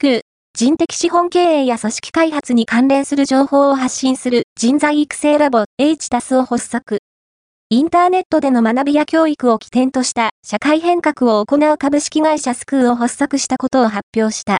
空、人的資本経営や組織開発に関連する情報を発信する人材育成ラボ H タスを発足。インターネットでの学びや教育を起点とした社会変革を行う株式会社スクーを発足したことを発表した。